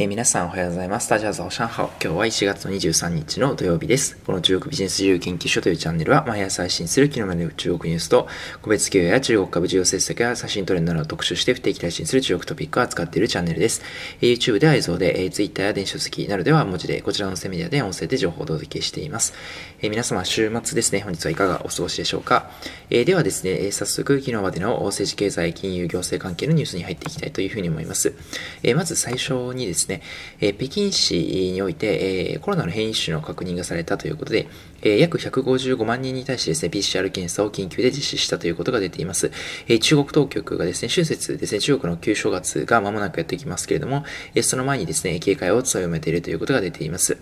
えー、皆さんおはようございます。大家早上好。今日は1月23日の土曜日です。この中国ビジネス自由研究所というチャンネルは毎朝配信する昨日までの中国ニュースと個別企業や中国株重要政策や写真トレンドなどを特集して不定期配信する中国トピックを扱っているチャンネルです。えー、YouTube では映像で、えー、Twitter や電子書籍などでは文字でこちらのセメディアで音声で情報をお届けしています。えー、皆様週末ですね、本日はいかがお過ごしでしょうか。えー、ではですね、えー、早速昨日までの政治経済金融行政関係のニュースに入っていきたいというふうに思います。えー、まず最初にですね、ねえ北京市において、え、コロナの変異種の確認がされたということで、え、約155万人に対してですね、PCR 検査を緊急で実施したということが出ています。え、中国当局がですね、春節ですね、中国の旧正月が間もなくやってきますけれども、え、その前にですね、警戒を強めているということが出ています。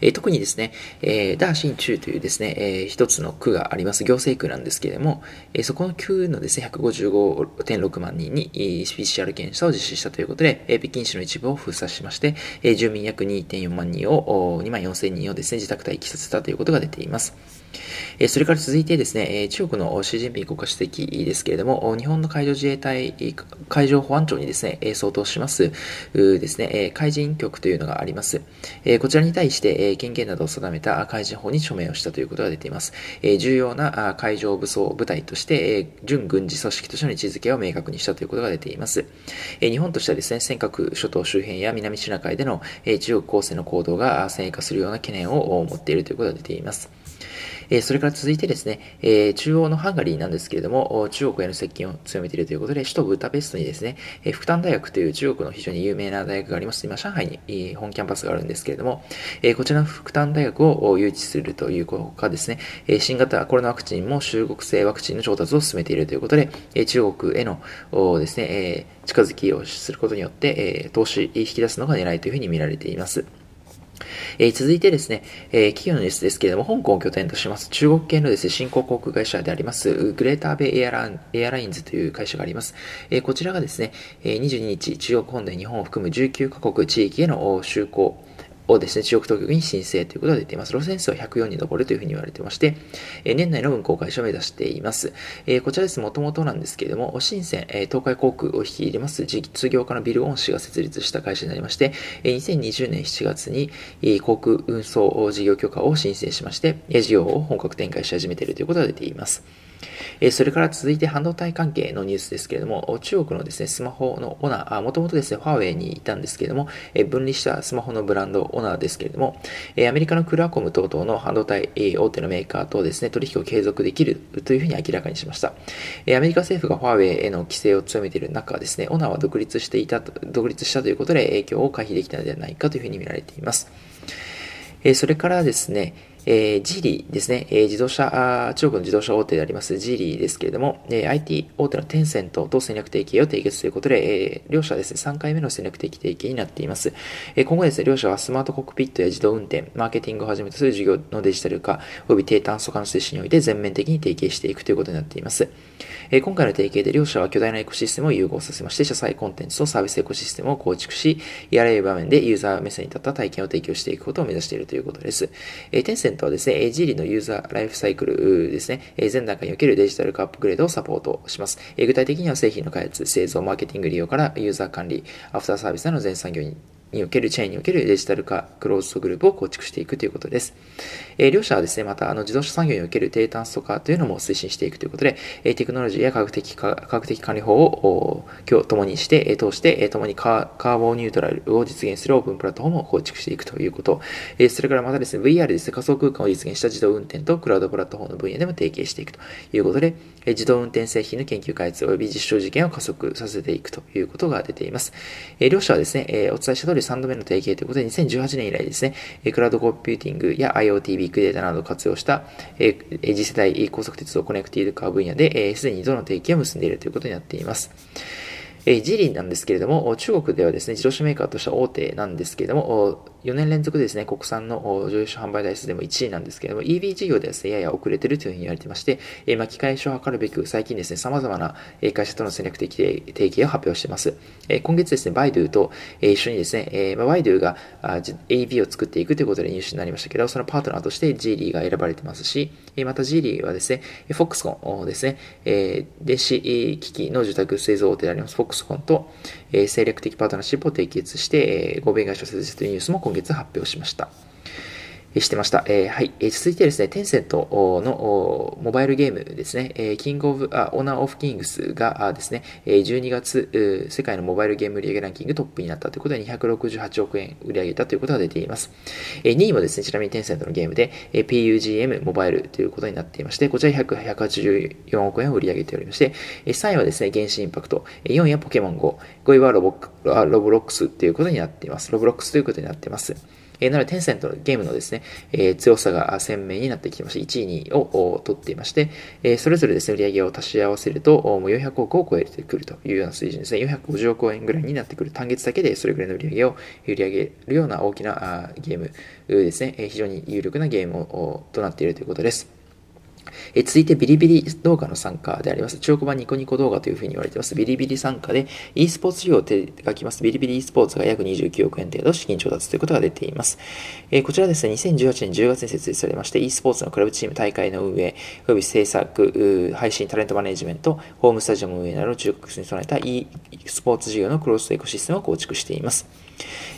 えー、特にですね、えー、ダーシン中というですね、えー、一つの区があります、行政区なんですけれども、えー、そこの区のですね、155.6万人に、PCR 検査を実施したということで、えー、北京市の一部を封鎖しまして、えー、住民約2.4万人を、2万4千人をですね、自宅待機させたということが出ています。それから続いてですね、え中国の習近平国家主席ですけれども、日本の海上自衛隊、海上保安庁にですね、相当しますですね、海人局というのがあります。こちらに対して、え権限などを定めた海事法に署名をしたということが出ています。え重要な海上武装部隊として、え準軍事組織としての位置づけを明確にしたということが出ています。え日本としてはですね、尖閣諸島周辺や南シナ海でのえ中国構成の行動が先鋭化するような懸念を持っているということが出ています。えそれから続いてですね、え中央のハンガリーなんですけれども、中国への接近を強めているということで、首都ブダペストにですね、え福旦大学という中国の非常に有名な大学があります。今、上海に本キャンパスがあるんですけれども、えこちらの福旦大学を誘致するというほかですね、え新型コロナワクチンも中国製ワクチンの調達を進めているということで、え中国へのですね、え近づきをすることによって、え投資引き出すのが狙いというふうに見られています。えー、続いてですね、えー、企業のニュースですけれども、香港を拠点とします中国系のですね、新興航空会社であります、グレーターベイエアラエアラインズという会社があります。えー、こちらがですね、えー、22日、中国本土日本を含む19カ国地域への就航、をですね、中国当局に申請ということが出ています。路線数は104に上るというふうに言われてまして、え年内の運行開始を目指しています。えこちらです、もともとなんですけれども、深セン、え東海航空を引き入れます実業家のビル・オン氏が設立した会社になりまして、え2020年7月に、え航空運送事業許可を申請しまして、事業を本格展開し始めているということが出ています。えそれから続いて半導体関係のニュースですけれども、中国のですね、スマホのオナー、もともとですね、ファーウェイにいたんですけれども、え分離したスマホのブランドオナーですけれども、えアメリカのクラコム等々の半導体、大手のメーカーとですね、取引を継続できるというふうに明らかにしました。えアメリカ政府がファーウェイへの規制を強めている中ですね、オナーは独立していた、独立したということで影響を回避できたのではないかというふうに見られています。えそれからですね、えー、ジリーですね、えー、自動車あ、中国の自動車大手でありますジリーですけれども、えー、IT 大手のテンセントと戦略提携を締結ということで、えー、両社はですね、3回目の戦略的提携になっています。えー、今後ですね、両社はスマートコックピットや自動運転、マーケティングをはじめとする事業のデジタル化、及び低炭素化の推進において全面的に提携していくということになっています。えー、今回の提携で両社は巨大なエコシステムを融合させまして、社債コンテンツとサービスエコシステムを構築し、あらゆる場面でユーザー目線に立った体験を提供していくことを目指しているということです。えー、テンセントはですね、ジリーのユーザーライフサイクルですね、全段階におけるデジタル化アップグレードをサポートします。具体的には製品の開発、製造、マーケティング利用からユーザー管理、アフターサービスなどの全産業ににおけるチェーンにおけるデジタル化クローズドグループを構築していくということです。えー、両社はですね、またあの自動車産業における低炭素化というのも推進していくということで、えー、テクノロジーや科学的科学的管理法を今日共にして、えー、通して、えー、共にカーボンニュートラルを実現するオープンプラットフォームを構築していくということ、えー、それからまたですね、VR ですね、仮想空間を実現した自動運転とクラウドプラットフォームの分野でも提携していくということで、えー、自動運転製品の研究開発及び実証実験を加速させていくということが出ています。えー、両社はですね、えー、お伝えした通り3度目の提携ということで、2018年以来ですね、クラウドコンピューティングや IoT、ビッグデータなどを活用した、次世代高速鉄道コネクティブカー分野で、すでに2度の提携を結んでいるということになっています。えジーリーなんですけれども、中国ではですね、自動車メーカーとしては大手なんですけれども、4年連続でですね、国産の乗用車販売台数でも1位なんですけれども、EV 事業ではですね、やや遅れてるというふうに言われてまして、えー、巻き返しを図るべく、最近ですね、様々な会社との戦略的提携を発表しています。え、今月ですね、バイドゥと、え、一緒にですね、えー、バイドゥがあ AV を作っていくということでニュースになりましたけど、そのパートナーとしてジーリーが選ばれてますし、え、またジーリーはですね、フォックスコンですね、え、電子機器の受託製造大手でありますフォックスコンと、えー、戦略的パートナーシップを締結して、えー、合弁会社設立というニュースも今月発表しました。してました。えー、はい、えー。続いてですね、テンセントのモバイルゲームですね、えー、 King of、あ、 Honor of Kings がですね、12月、世界のモバイルゲーム売上ランキングトップになったということで、268億円売り上げたということが出ています。えー、2位もですね、ちなみにテンセントのゲームで、えー、PUGM モバイルということになっていまして、こちら184億円を売り上げておりまして、3位はですね、原神 Impact、4位はポケモン GO、5位はロボ Roblox ということになっています。 Roblox ということになっています。え、なので、テンセントのゲームのですね、え、強さが鮮明になってきまして、1位、2位を取っていまして、え、それぞれですね、売り上げを足し合わせると、もう400億を超えてくるというような水準ですね。450億円ぐらいになってくる。単月だけでそれぐらいの売り上げを売り上げるような大きなゲームですね、え非常に有力なゲームをとなっているということです。え続いてビリビリ動画の参加であります。中国版ニコニコ動画というふうに言われています。ビリビリ参加で e スポーツ事業を手がきます。ビリビリ e スポーツが約29億円程度資金調達ということが出ています。えこちらですね、2018年10月に設立されまして、e スポーツのクラブチーム大会の運営、及び制作、配信、タレントマネジメント、ホームスタジアム運営など中国に備えた e スポーツ事業のクロスエコシステムを構築しています。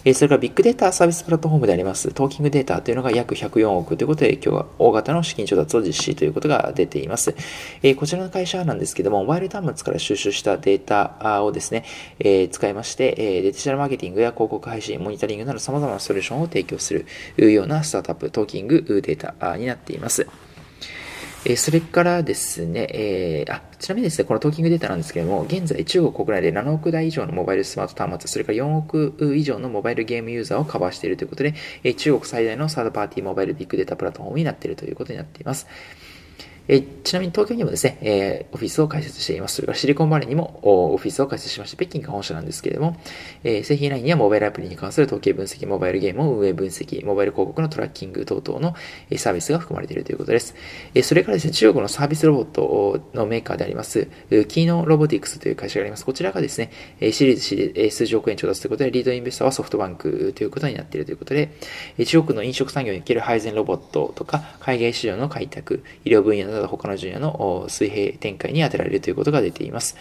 えそれからビッグデータサービスプラットフォームであります、トーキングデータというのが約104億ということで、今日は大型の資金調達を実施ということが出ています。えこちらの会社なんですけども、モバイル端末から収集したデータをですね、え使いまして、えデジタルマーケティングや広告配信、モニタリングなど様々なソリューションを提供するようなスタートアップ、トーキングデータになっています。えそれからですね、えー、あ、ちなみにですね、このトーキングデータなんですけれども、現在中国国内で7億台以上のモバイルスマート端末、それから4億以上のモバイルゲームユーザーをカバーしているということで、え中国最大のサードパーティーモバイルビッグデータプラットフォームになっているということになっています。えちなみに東京にもですね、えー、オフィスを開設しています。それからシリコンバレーにもオフィスを開設しまして、北京が本社なんですけれども、えー、製品ラインにはモバイルアプリに関する統計分析、モバイルゲームを運営分析、モバイル広告のトラッキング等々のサービスが含まれているということです。えそれからですね、中国のサービスロボットのメーカーであります、キーノロボティクスという会社があります。こちらがですね、シリーズ C で数十億円調達ということで、リードインベスターはソフトバンクということになっているということで、中国の飲食産業における配膳ロボットとか、海外市場の開拓、医療分野のなど他の分野の水平展開に当てられるということが出ています。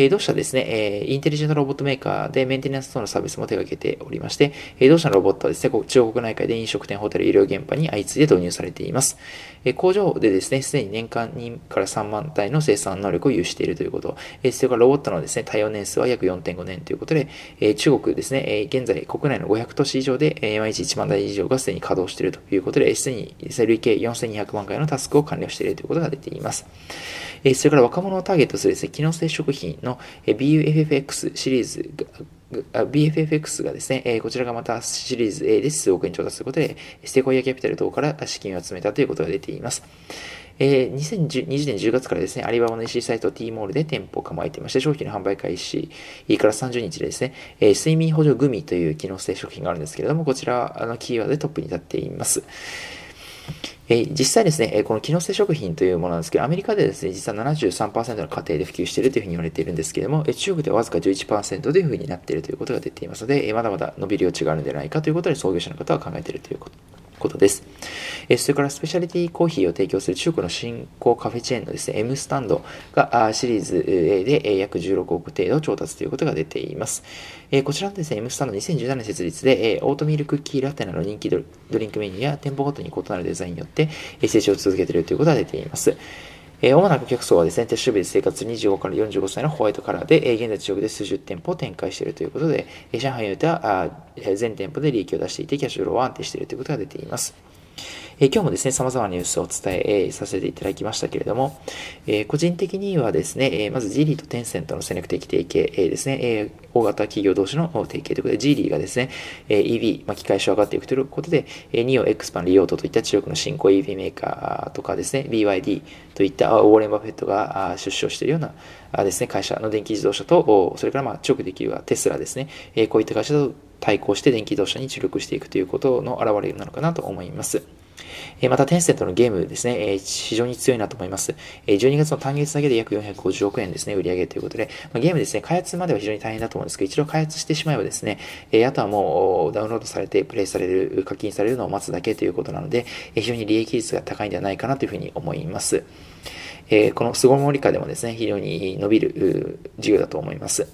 え同社ですね、えインテリジェントロボットメーカーでメンテナンス等のサービスも手掛けておりまして、え同社のロボットはですね、中国内海で飲食店、ホテル、医療現場に相次いで導入されています。え工場でですね、すでに年間2から3万台の生産能力を有しているということ。えそれからロボットのですね、対応年数は約4.5年ということで、え中国ですね、え現在国内の500都市以上で、え毎日1万台以上がすでに稼働しているということで、すでに累計4200万回のタスクを完了しているということことが出ています。えそれから若者をターゲットするですね、機能性食品の BUFFX シリーズ BFFX がですね、えこちらがまたシリーズ A で数億円調達することで、ステコイヤキャピタル等から資金を集めたということが出ています。えー、2020年10月からですね、アリババの EC サイト T モールで店舗を構えていまして、商品の販売開始から30日でですね、えー、睡眠補助グミという機能性食品があるんですけれども、こちらのキーワードでトップに立っています。え実際ですね、この機能性食品というものなんですけど、アメリカでですね、実は73%の家庭で普及しているというふうに言われているんですけども、中国ではわずか11%というふうになっているということが出ていますので、まだまだ伸びる余地があるんではないかということで、創業者の方は考えているということ。ことです。えそれからスペシャリティコーヒーを提供する中国の新興カフェチェーンのですね、M スタンドがシリーズ A で約16億程度調達ということが出ています。えこちらのですね、M スタンド2017年設立で、えオートミールクッキーラテなど人気ドリンクメニューや店舗ごとに異なるデザインによって成長を続けているということが出ています。えー、主な顧客層はですね、手首で生活25から45歳のホワイトカラーで、えー、現在中国で数十店舗を展開しているということで、えー、上海においてはあ全店舗で利益を出していて、キャッシュフローは安定しているということが出ています。え今日もですね、様々なニュースをお伝え、させていただきましたけれども、え個人的にはですね、えまず G リーとテンセントの戦略的提携、えですね、え大型企業同士の提携ということで、G リーがですね、え EV、まあ、機械種上がっていくということで、え NIO、エクスパン、リオートといった中国の新興 EV メーカーとかですね、BYD といったウォーレン・バフェットが出資をしているようなですね、会社の電気自動車と、それからまあ中国できるはテスラですね、えこういった会社と対抗して電気自動車に注力していくということの表れなのかなと思います。また、テンセントのゲームですね、非常に強いなと思います。12月の単月だけで約450億円ですね、売り上げということで、ゲームですね、開発までは非常に大変だと思うんですけど、一度開発してしまえばですね、あとはもうダウンロードされて、プレイされる、課金されるのを待つだけということなので、非常に利益率が高いんではないかなというふうに思います。えこの巣ごもり化でもですね、非常に伸びる事業だと思います。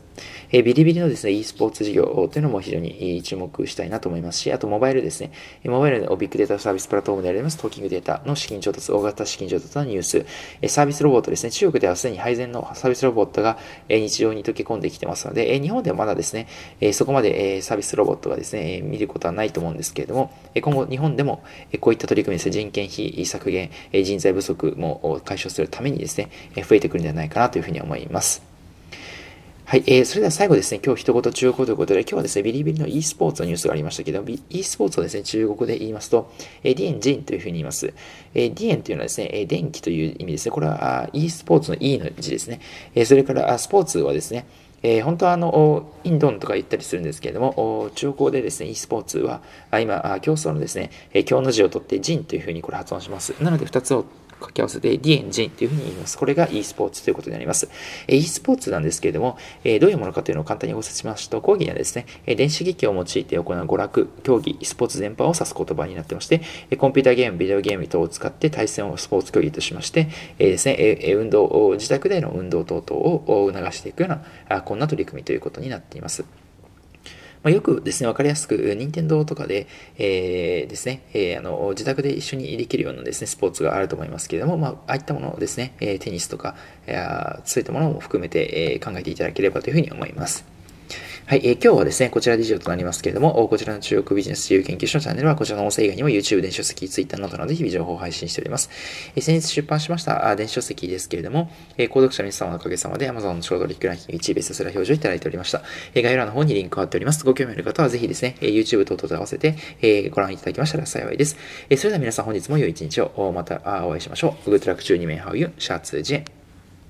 えビリビリのですね、e スポーツ事業というのも非常に注目したいなと思いますし、あとモバイルですね、モバイルのビッグデータサービスプラットフォームでありますトーキングデータの資金調達、大型資金調達のニュース、えサービスロボットですね、中国ではすでに配膳のサービスロボットが日常に溶け込んできてますので、日本ではまだですね、そこまでサービスロボットがですね、見ることはないと思うんですけれども、今後日本でもこういった取り組みですね、人件費削減、人材不足も解消するためにですね、増えてくるんではないかなというふうに思います。はい、えー、それでは最後ですね、今日一言中国ということで、今日はですね、ビリビリの e スポーツのニュースがありましたけど、e スポーツをですね、中国で言いますと、えー、ディエンジンというふうに言います。えー、ディエンというのはですね、えー、電気という意味ですね。これは e スポーツの e の字ですね。えー、それからスポーツはですね、えー、本当はあの、インドンとか言ったりするんですけれども、中国でですね、e スポーツは、今、競争のですね、え今日の字を取って、ジンというふうにこれ発音します。なので、二つを掛け合わせてディエンジンというふうに言います。これが e スポーツということになります。e スポーツなんですけれども、どういうものかというのを簡単にご説明しますと、講義にはですね、電子機器を用いて行う娯楽、競技、スポーツ全般を指す言葉になってまして、コンピューターゲーム、ビデオゲーム等を使って対戦をスポーツ競技としまして、ですね、運動、自宅での運動等々を促していくような、こんな取り組みということになっています。まあ、よくですね、わかりやすく、任天堂とかで、えー、ですね、えー、あの、自宅で一緒にできるようなですね、スポーツがあると思いますけれども、まあ、ああいったものをですね、えテニスとか、えそういったものも含めて、え考えていただければというふうに思います。はい、えー、今日はですね、こちらで以上となりますけれども、こちらの中国ビジネス自由研究所のチャンネルは、こちらの音声以外にも YouTube、電子書籍、Twitter などなどで日々情報を配信しております。えー、先日出版しましたあ電子書籍ですけれども、えー、購読者の皆様のおかげさまで Amazon の小取引ランキング1位ベストセラー表示をいただいておりました。えー、概要欄の方にリンクを貼っております。ご興味ある方はぜひですね、えー、YouTube 等々と合わせて、えー、ご覧いただきましたら幸いです。えー、それでは皆さん本日も良い一日をまたお会いしましょう。Good luck 12名ハウユン、シャツジェン。